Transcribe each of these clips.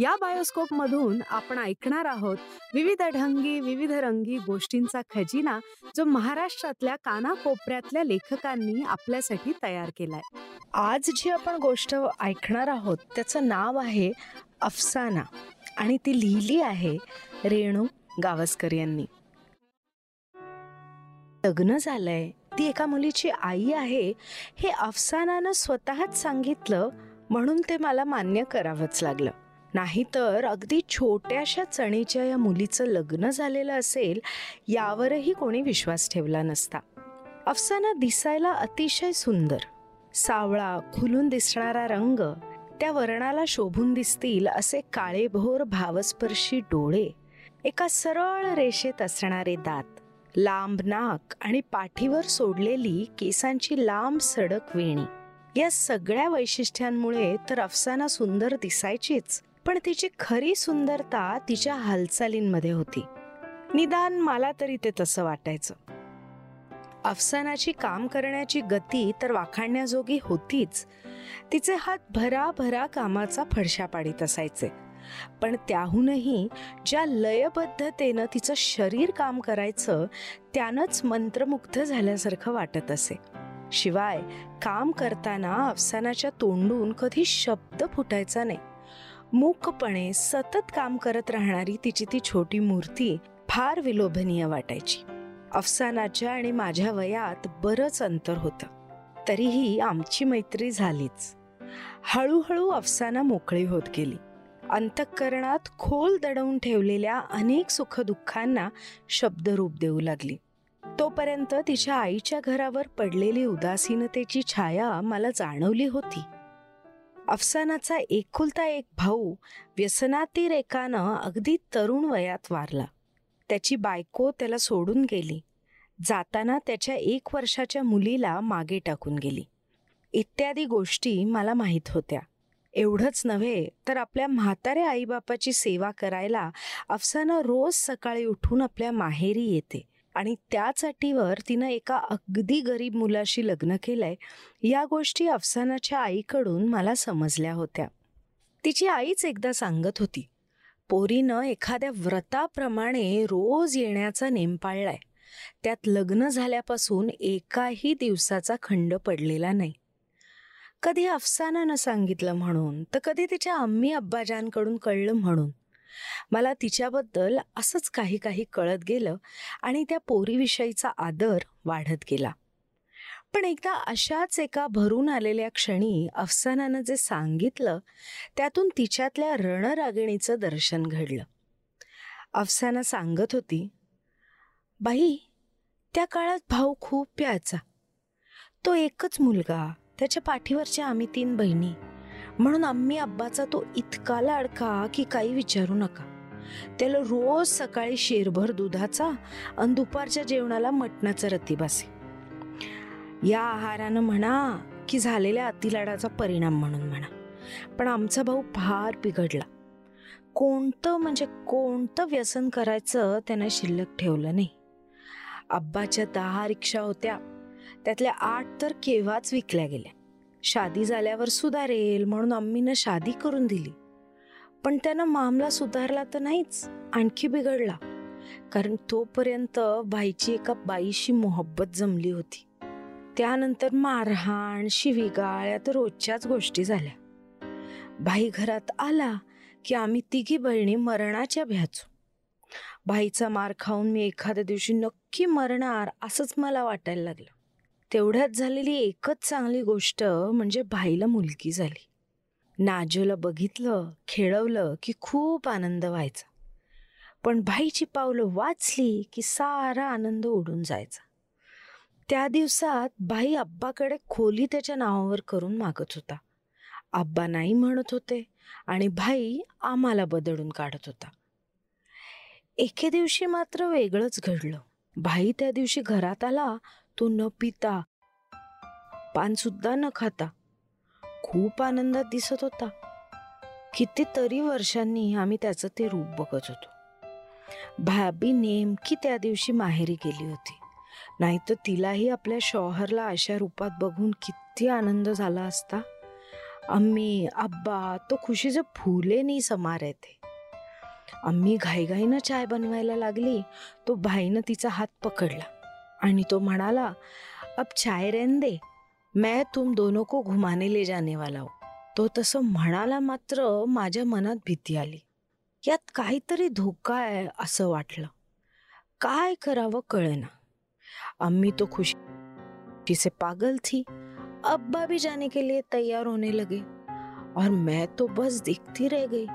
या बायोस्कोप मधून आपण ऐकणार आहोत विविध ढंगी विविध रंगी गोष्टींचा खजिना जो महाराष्ट्रातल्या कानाकोपऱ्यातल्या लेखकांनी आपल्यासाठी तयार केलाय. आज जी आपण गोष्ट ऐकणार आहोत त्याचं नाव आहे अफसाना आणि ती लिहिली आहे रेणू गावस्कर यांनी. लग्न झालंय ती एका मुलीची आई आहे हे अफसानानं स्वतःच सांगितलं म्हणून ते मला मान्य करावंच लागलं. नाहीतर अगदी छोट्याशा चणीच्या या मुलीचं लग्न झालेलं असेल यावरही कोणी विश्वास ठेवला नसता. अफसाना दिसायला अतिशय सुंदर. सावळा खुलून दिसणारा रंग त्या वर्णाला शोभून दिसतील असे काळेभोर भावस्पर्शी डोळे एका सरळ रेषेत असणारे दात लांब नाक आणि पाठीवर सोडलेली केसांची लांब सडक वेणी. या सगळ्या वैशिष्ट्यांमुळे तर अफसाना सुंदर दिसायचीच पण तिची खरी सुंदरता तिच्या हालचालींमध्ये होती. निदान मला तरी ते तसं वाटायचं. अफसानाची काम करण्याची गती तर वाखाणण्याजोगी होतीच. तिचे हात भराभरा कामाचा फडशा पाडीत असायचे. पण त्याहूनही ज्या लयबद्धतेनं तिचं शरीर काम करायचं त्यानंच मंत्रमुग्ध झाल्यासारखं वाटत असे. शिवाय काम करताना अफसानाच्या तोंडून कधी शब्द फुटायचा नाही. मूकपणे सतत काम करत राहणारी तिची ती छोटी मूर्ती फार विलोभनीय वाटायची. अफसानाच्या आणि माझ्या वयात बरंच अंतर होतं. तरीही आमची मैत्री झालीच. हळूहळू अफसाना मोकळी होत गेली. अंतःकरणात खोल दडवून ठेवलेल्या अनेक सुखदुःखांना शब्दरूप देऊ लागली. तोपर्यंत तिच्या आईच्या घरावर पडलेली उदासीनतेची छाया मला जाणवली होती. अफसानाचा एकुलता एक भाऊ व्यसनातील एकानं अगदी तरुण वयात वारला. त्याची बायको त्याला सोडून गेली. जाताना त्याच्या एक वर्षाच्या मुलीला मागे टाकून गेली. इत्यादी गोष्टी मला माहीत होत्या. एवढंच नव्हे तर आपल्या म्हाताऱ्या आईबापाची सेवा करायला अफसाना रोज सकाळी उठून आपल्या माहेरी येते. आणि त्याच अटीवर तिनं एका अगदी गरीब मुलाशी लग्न केलंय या गोष्टी अफसानाच्या आईकडून मला समजल्या होत्या. तिची आईच एकदा सांगत होती पोरीनं एखाद्या व्रताप्रमाणे रोज येण्याचा नेम पाळलाय. त्यात लग्न झाल्यापासून एकाही दिवसाचा खंड पडलेला नाही. कधी अफसानानं सांगितलं म्हणून तर कधी तिच्या अम्मी अब्बाजांकडून कळलं म्हणून. मला तिच्याबद्दल असंच काही काही कळत गेलं आणि त्या पोरीविषयीचा आदर वाढत गेला. पण एकदा अशाच एका भरून आलेल्या क्षणी अफसानानं जे सांगितलं त्यातून तिच्यातल्या रणरागिणीचं दर्शन घडलं. अफसाना सांगत होती बाई त्या काळात भाऊ खूप प्यायचा. तो एकच मुलगा त्याच्या पाठीवरच्या आम्ही तीन बहिणी. म्हणून आम्ही अब्बाचा तो इतका लाडका की काही विचारू नका. त्याला रोज सकाळी शेरभर दुधाचा आणि दुपारच्या जेवणाला मटणाचा रतीबासे या आहारानं म्हणा की झालेल्या अतिलाडाचा परिणाम म्हणून म्हणा. पण आमचा भाऊ फार बिघडला. कोणतं म्हणजे कोणतं व्यसन करायचं त्यानं शिल्लक ठेवलं नाही. अब्बाच्या दहा रिक्षा होत्या. त्यातल्या आठ तर केव्हाच विकल्या गेल्या. शादी झाल्यावर सुधारेल म्हणून अम्मीनं शादी करून दिली. पण त्यानं मामला सुधारला तर नाहीच आणखी बिघडला. कारण तोपर्यंत बाईची एका बाईशी मोहब्बत जमली होती. त्यानंतर मारहाण शिवीगाळ या तर रोजच्याच गोष्टी झाल्या. भाई घरात आला की आम्ही तिघी बहिणी मरणाच्या भ्याचो. भाईचा मार खाऊन मी एखाद्या दिवशी नक्की मरणार असंच मला वाटायला लागलं. तेवढ्यात झालेली एकच चांगली गोष्ट म्हणजे भाईला मुलगी झाली. नाजूला बघितलं खेळवलं की खूप आनंद व्हायचा. पण भाईची पावलं वाचली की सारा आनंद उडून जायचा. त्या दिवसात भाई अब्बाकडे खोली त्याच्या नावावर करून मागत होता. अब्बा नाही म्हणत होते आणि भाई आम्हाला बदडून काढत होता. एके दिवशी मात्र वेगळंच घडलं. भाई त्या दिवशी घरात आला तो न पिता. पान सुद्धा न खाता. खूप आनंदात दिसत होता. कितीतरी वर्षांनी आम्ही त्याचं ते रूप बघत होतो. भाभी नेमकी त्या दिवशी माहेरी गेली होती. नाहीतर तिलाही आपल्या शौहरला अशा रूपात बघून किती आनंद झाला असता. आम्ही अब्बा तो खुशीचे फुले नाही समार येते आम्ही घाईघाईनं चाय बनवायला लागली. तो भाईनं तिचा हात पकडला. आणि तो म्हणाला अब चाय रेन दे मैं तुम दोनों को घुमाने ले जाने वाला हूं. तो तसं म्हणाला मात्र माझ्या मनात भीती आली. यात काहीतरी धोका आहे असं वाटलं. काय करावं कळेना. अम्मी तो खुशी से पागल थी. अब्बा भी जाने के लिए तैयार होने लगे और मैं तो बस देखती रह गई.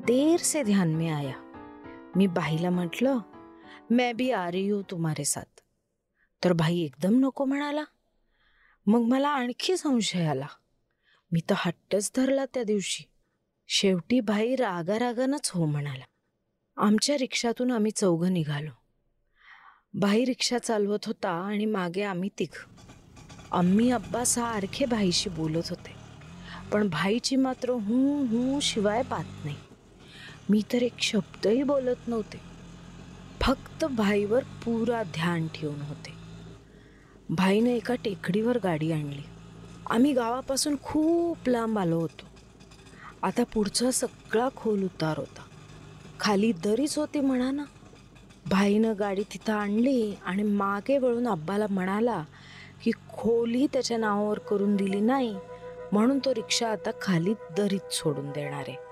देर से ध्यान में आया. मी बाईला म्हटलं मैं भी आ रही हूं तुम्हारे साथ. तर भाई एकदम नको म्हणाला. मग मला आणखी संशय आला. मी तर हट्टच धरला त्या दिवशी. शेवटी भाई रागारागानच हो म्हणाला. आमच्या रिक्षातून आम्ही चौघं निघालो. भाई रिक्षा चालवत होता आणि मागे आम्ही तिघ. अम्मी अब्बा सारखे भाईशी बोलत होते. पण भाईची मात्र हूं हूं शिवाय पाहत नाही. मी तर एक शब्दही बोलत नव्हते. फक्त भाईवर पुरा ध्यान ठेवून होते. भाईनं एका टेकडीवर गाडी आणली. आम्ही गावापासून खूप लांब आलो होतो. आता पुढचा सगळा खोल उतार होता. खाली दरीच होती म्हणा ना. भाईनं गाडी तिथं आणली आणि मागे वळून अब्बाला म्हणाला की खोली त्याच्या नावावर करून दिली नाही म्हणून तो रिक्षा आता खाली दरीत सोडून देणार आहे.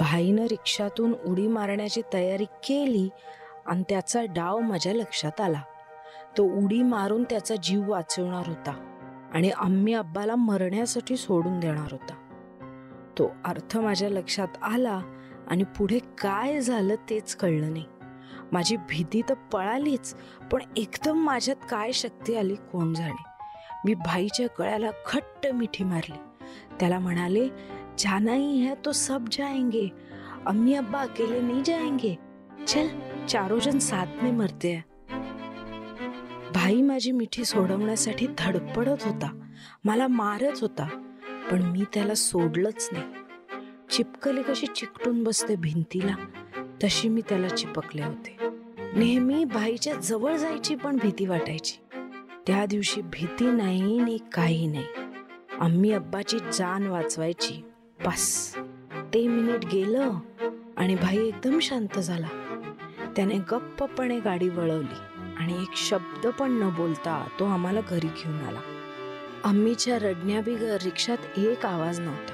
भाईनं रिक्षातून उडी मारण्याची तयारी केली आणि त्याचा डाव माझ्या लक्षात आला. तो उडी मारून त्याचा जीव वाचवणार होता आणि आम्ही अब्बाला मरण्यासाठी सोडून देणार होता. तो अर्थ माझ्या लक्षात आला आणि पुढे काय झालं तेच कळलं नाही. माझी भीती तर पळालीच पण एकदम माझ्यात काय शक्ती आली कोण जाणे. मी भाईच्या गळ्याला घट्ट मिठी मारली. त्याला म्हणाले जाना ही है तो सब जाएंगे। अम्मी अब्बा अकेले नहीं जाएंगे। चल चारों जन साथ में मरते हैं। भाई माझी मिठी सोडवण्यासाठी धडपडत होता। मला मारत होता पण मी त्याला सोडलंच नाही. चिपकली कशी चिकटून बसते भिंतीला तशी मी त्याला चिपकले होते. नेहमी भाईच्या जवळ जायची पण भीती वाटायची. त्या दिवशी भीती नाही नी काही नाही. आम्ही अब्बाची जान वाचवायची. बस ते मिनिट गेलं आणि भाई एकदम शांत झाला. त्याने गप्पपणे गाडी वळवली आणि एक शब्द पण न बोलता तो आम्हाला घरी घेऊन आला. आम्हीच्या रडण्याबिगर रिक्षात एक आवाज नव्हता.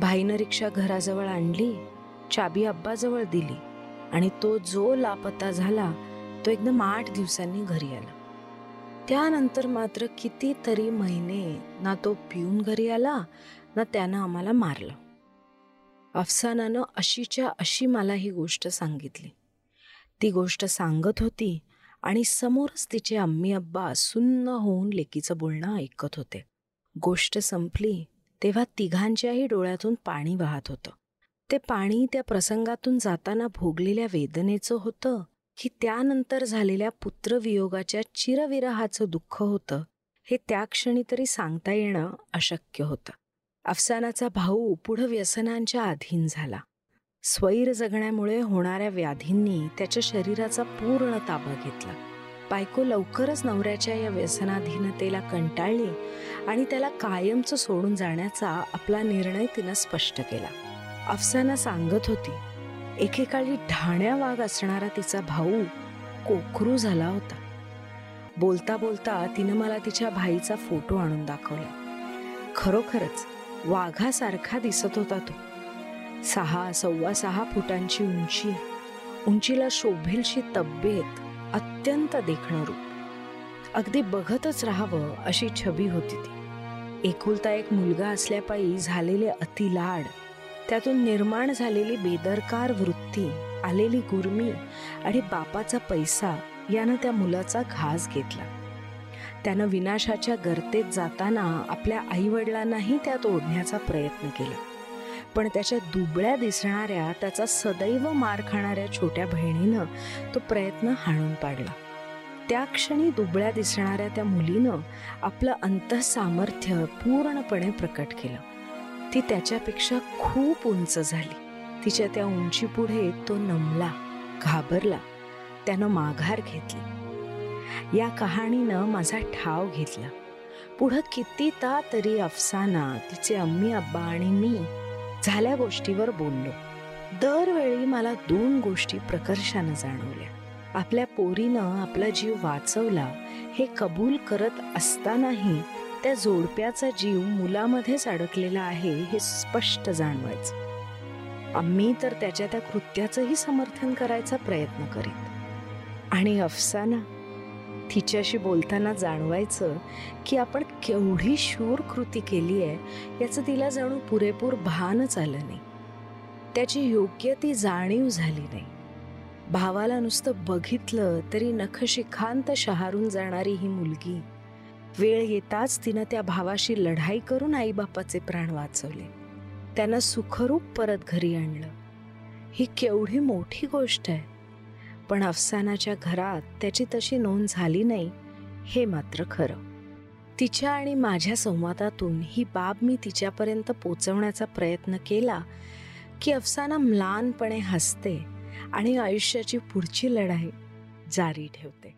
भाईनं रिक्षा घराजवळ आणली चाबी अब्बाजवळ दिली आणि तो जो लापता झाला तो एकदम आठ दिवसांनी घरी आला. त्यानंतर मात्र कितीतरी महिने ना तो पिऊन घरी आला ना त्यानं आम्हाला मारलं. अफसानानं अशीच्या अशी मला ही गोष्ट सांगितली. ती गोष्ट सांगत होती आणि समोरच तिचे अम्मी अब्बा सुन्न होऊन लेकीचं बोलणं ऐकत होते. गोष्ट संपली तेव्हा तिघांच्याही डोळ्यातून पाणी वाहत होतं. ते पाणी त्या प्रसंगातून जाताना भोगलेल्या वेदनेचं होतं की त्यानंतर झालेल्या पुत्रवियोगाच्या चिरविरहाचं दुःख होतं हे त्या क्षणी तरी सांगता येणं अशक्य होतं. अफसानाचा भाऊ पुढं व्यसनांच्या अधीन झाला. स्वैर जगण्यामुळे होणाऱ्या व्याधींनी त्याच्या शरीराचा पूर्ण ताबा घेतला. बायको लवकरच नवऱ्याच्या या व्यसनाधीनतेला कंटाळली आणि त्याला कायमचं सोडून जाण्याचा आपला निर्णय तिनं स्पष्ट केला. अफसाना सांगत होती एकेकाळी ढाण्या वाघ असणारा तिचा भाऊ कोकरू झाला होता. बोलता बोलता तिनं मला तिच्या भाईचा फोटो आणून दाखवला. खरोखरच वाघासारखा दिसत होता तो. सहा सव्वा सहा फुटांची उंची उंचीला शोभेलशी तब्येत अत्यंत देखणं रूप. अगदी बघतच राहावं अशी छबी होती ती. एकुलता एक मुलगा असल्यापायी झालेले अतिलाड त्यातून निर्माण झालेली बेदरकार वृत्ती आलेली गुरमी आणि बापाचा पैसा यानं त्या मुलाचा घास घेतला. त्यानं विनाशाच्या गर्तेत जाताना आपल्या आईवडिलांनाही त्यात ओढण्याचा प्रयत्न केला. पण त्याच्या दुबळ्या दिसणाऱ्या त्याचा सदैव मार खाणाऱ्या छोट्या बहिणीनं तो प्रयत्न हाणून पाडला. त्या क्षणी दुबळ्या दिसणाऱ्या त्या मुलीनं आपलं अंतसामर्थ्य पूर्णपणे प्रकट केलं. ती त्याच्यापेक्षा खूप उंच झाली. तिच्या त्या उंचीपुढे तो नमला घाबरला. त्यानं माघार घेतली. या कहाणीनं माझा ठाव घेतला. पुढं कितीता तरी अफसाना तिचे अम्मी अब्बा आणि मी झाल्या गोष्टीवर बोललो. दरवेळी मला दोन गोष्टी प्रकर्षानं जाणवल्या. आपल्या पोरीनं आपला जीव वाचवला हे कबूल करत असतानाही त्या जोडप्याचा जीव मुलामध्येच अडकलेला आहे हे स्पष्ट जाणवायचं. आम्ही तर त्याच्या त्या कृत्याचंही समर्थन करायचा प्रयत्न करीत. आणि अफसाना तिच्याशी बोलताना जाणवायचं की आपण केवढी शूर कृती केली आहे याचं तिला जाणू पुरेपूर भानच आलं नाही. त्याची योग्य ती जाणीव झाली नाही. भावाला नुसतं बघितलं तरी नखशिखांत शहारून जाणारी ही मुलगी. वेळ येताच तिनं त्या भावाशी लढाई करून आईबापाचे प्राण वाचवले. त्यानं सुखरूप परत घरी आणलं. ही केवढी मोठी गोष्ट आहे. पण अफसानाच्या घरात त्याची तशी नोंद झाली नाही हे मात्र खरं. तिच्या आणि माझ्या संवादातून ही बाब मी तिच्यापर्यंत पोचवण्याचा प्रयत्न केला की अफसाना म्लानपणे हसते आणि आयुष्याची पुढची लढाई जारी ठेवते.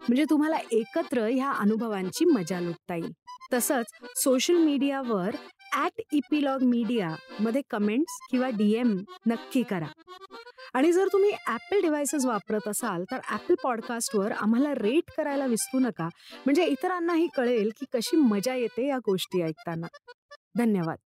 म्हणजे तुम्हाला एकत्र ह्या अनुभवांची मजा लुटता येईल. तसंच सोशल मीडियावर ॲट इपिलॉग मीडिया मध्ये कमेंट्स किंवा डीएम नक्की करा. आणि जर तुम्ही ॲपल डिव्हायसेस वापरत असाल तर ॲपल पॉडकास्टवर आम्हाला रेट करायला विसरू नका. म्हणजे इतरांनाही कळेल की कशी मजा येते या गोष्टी ऐकताना. धन्यवाद.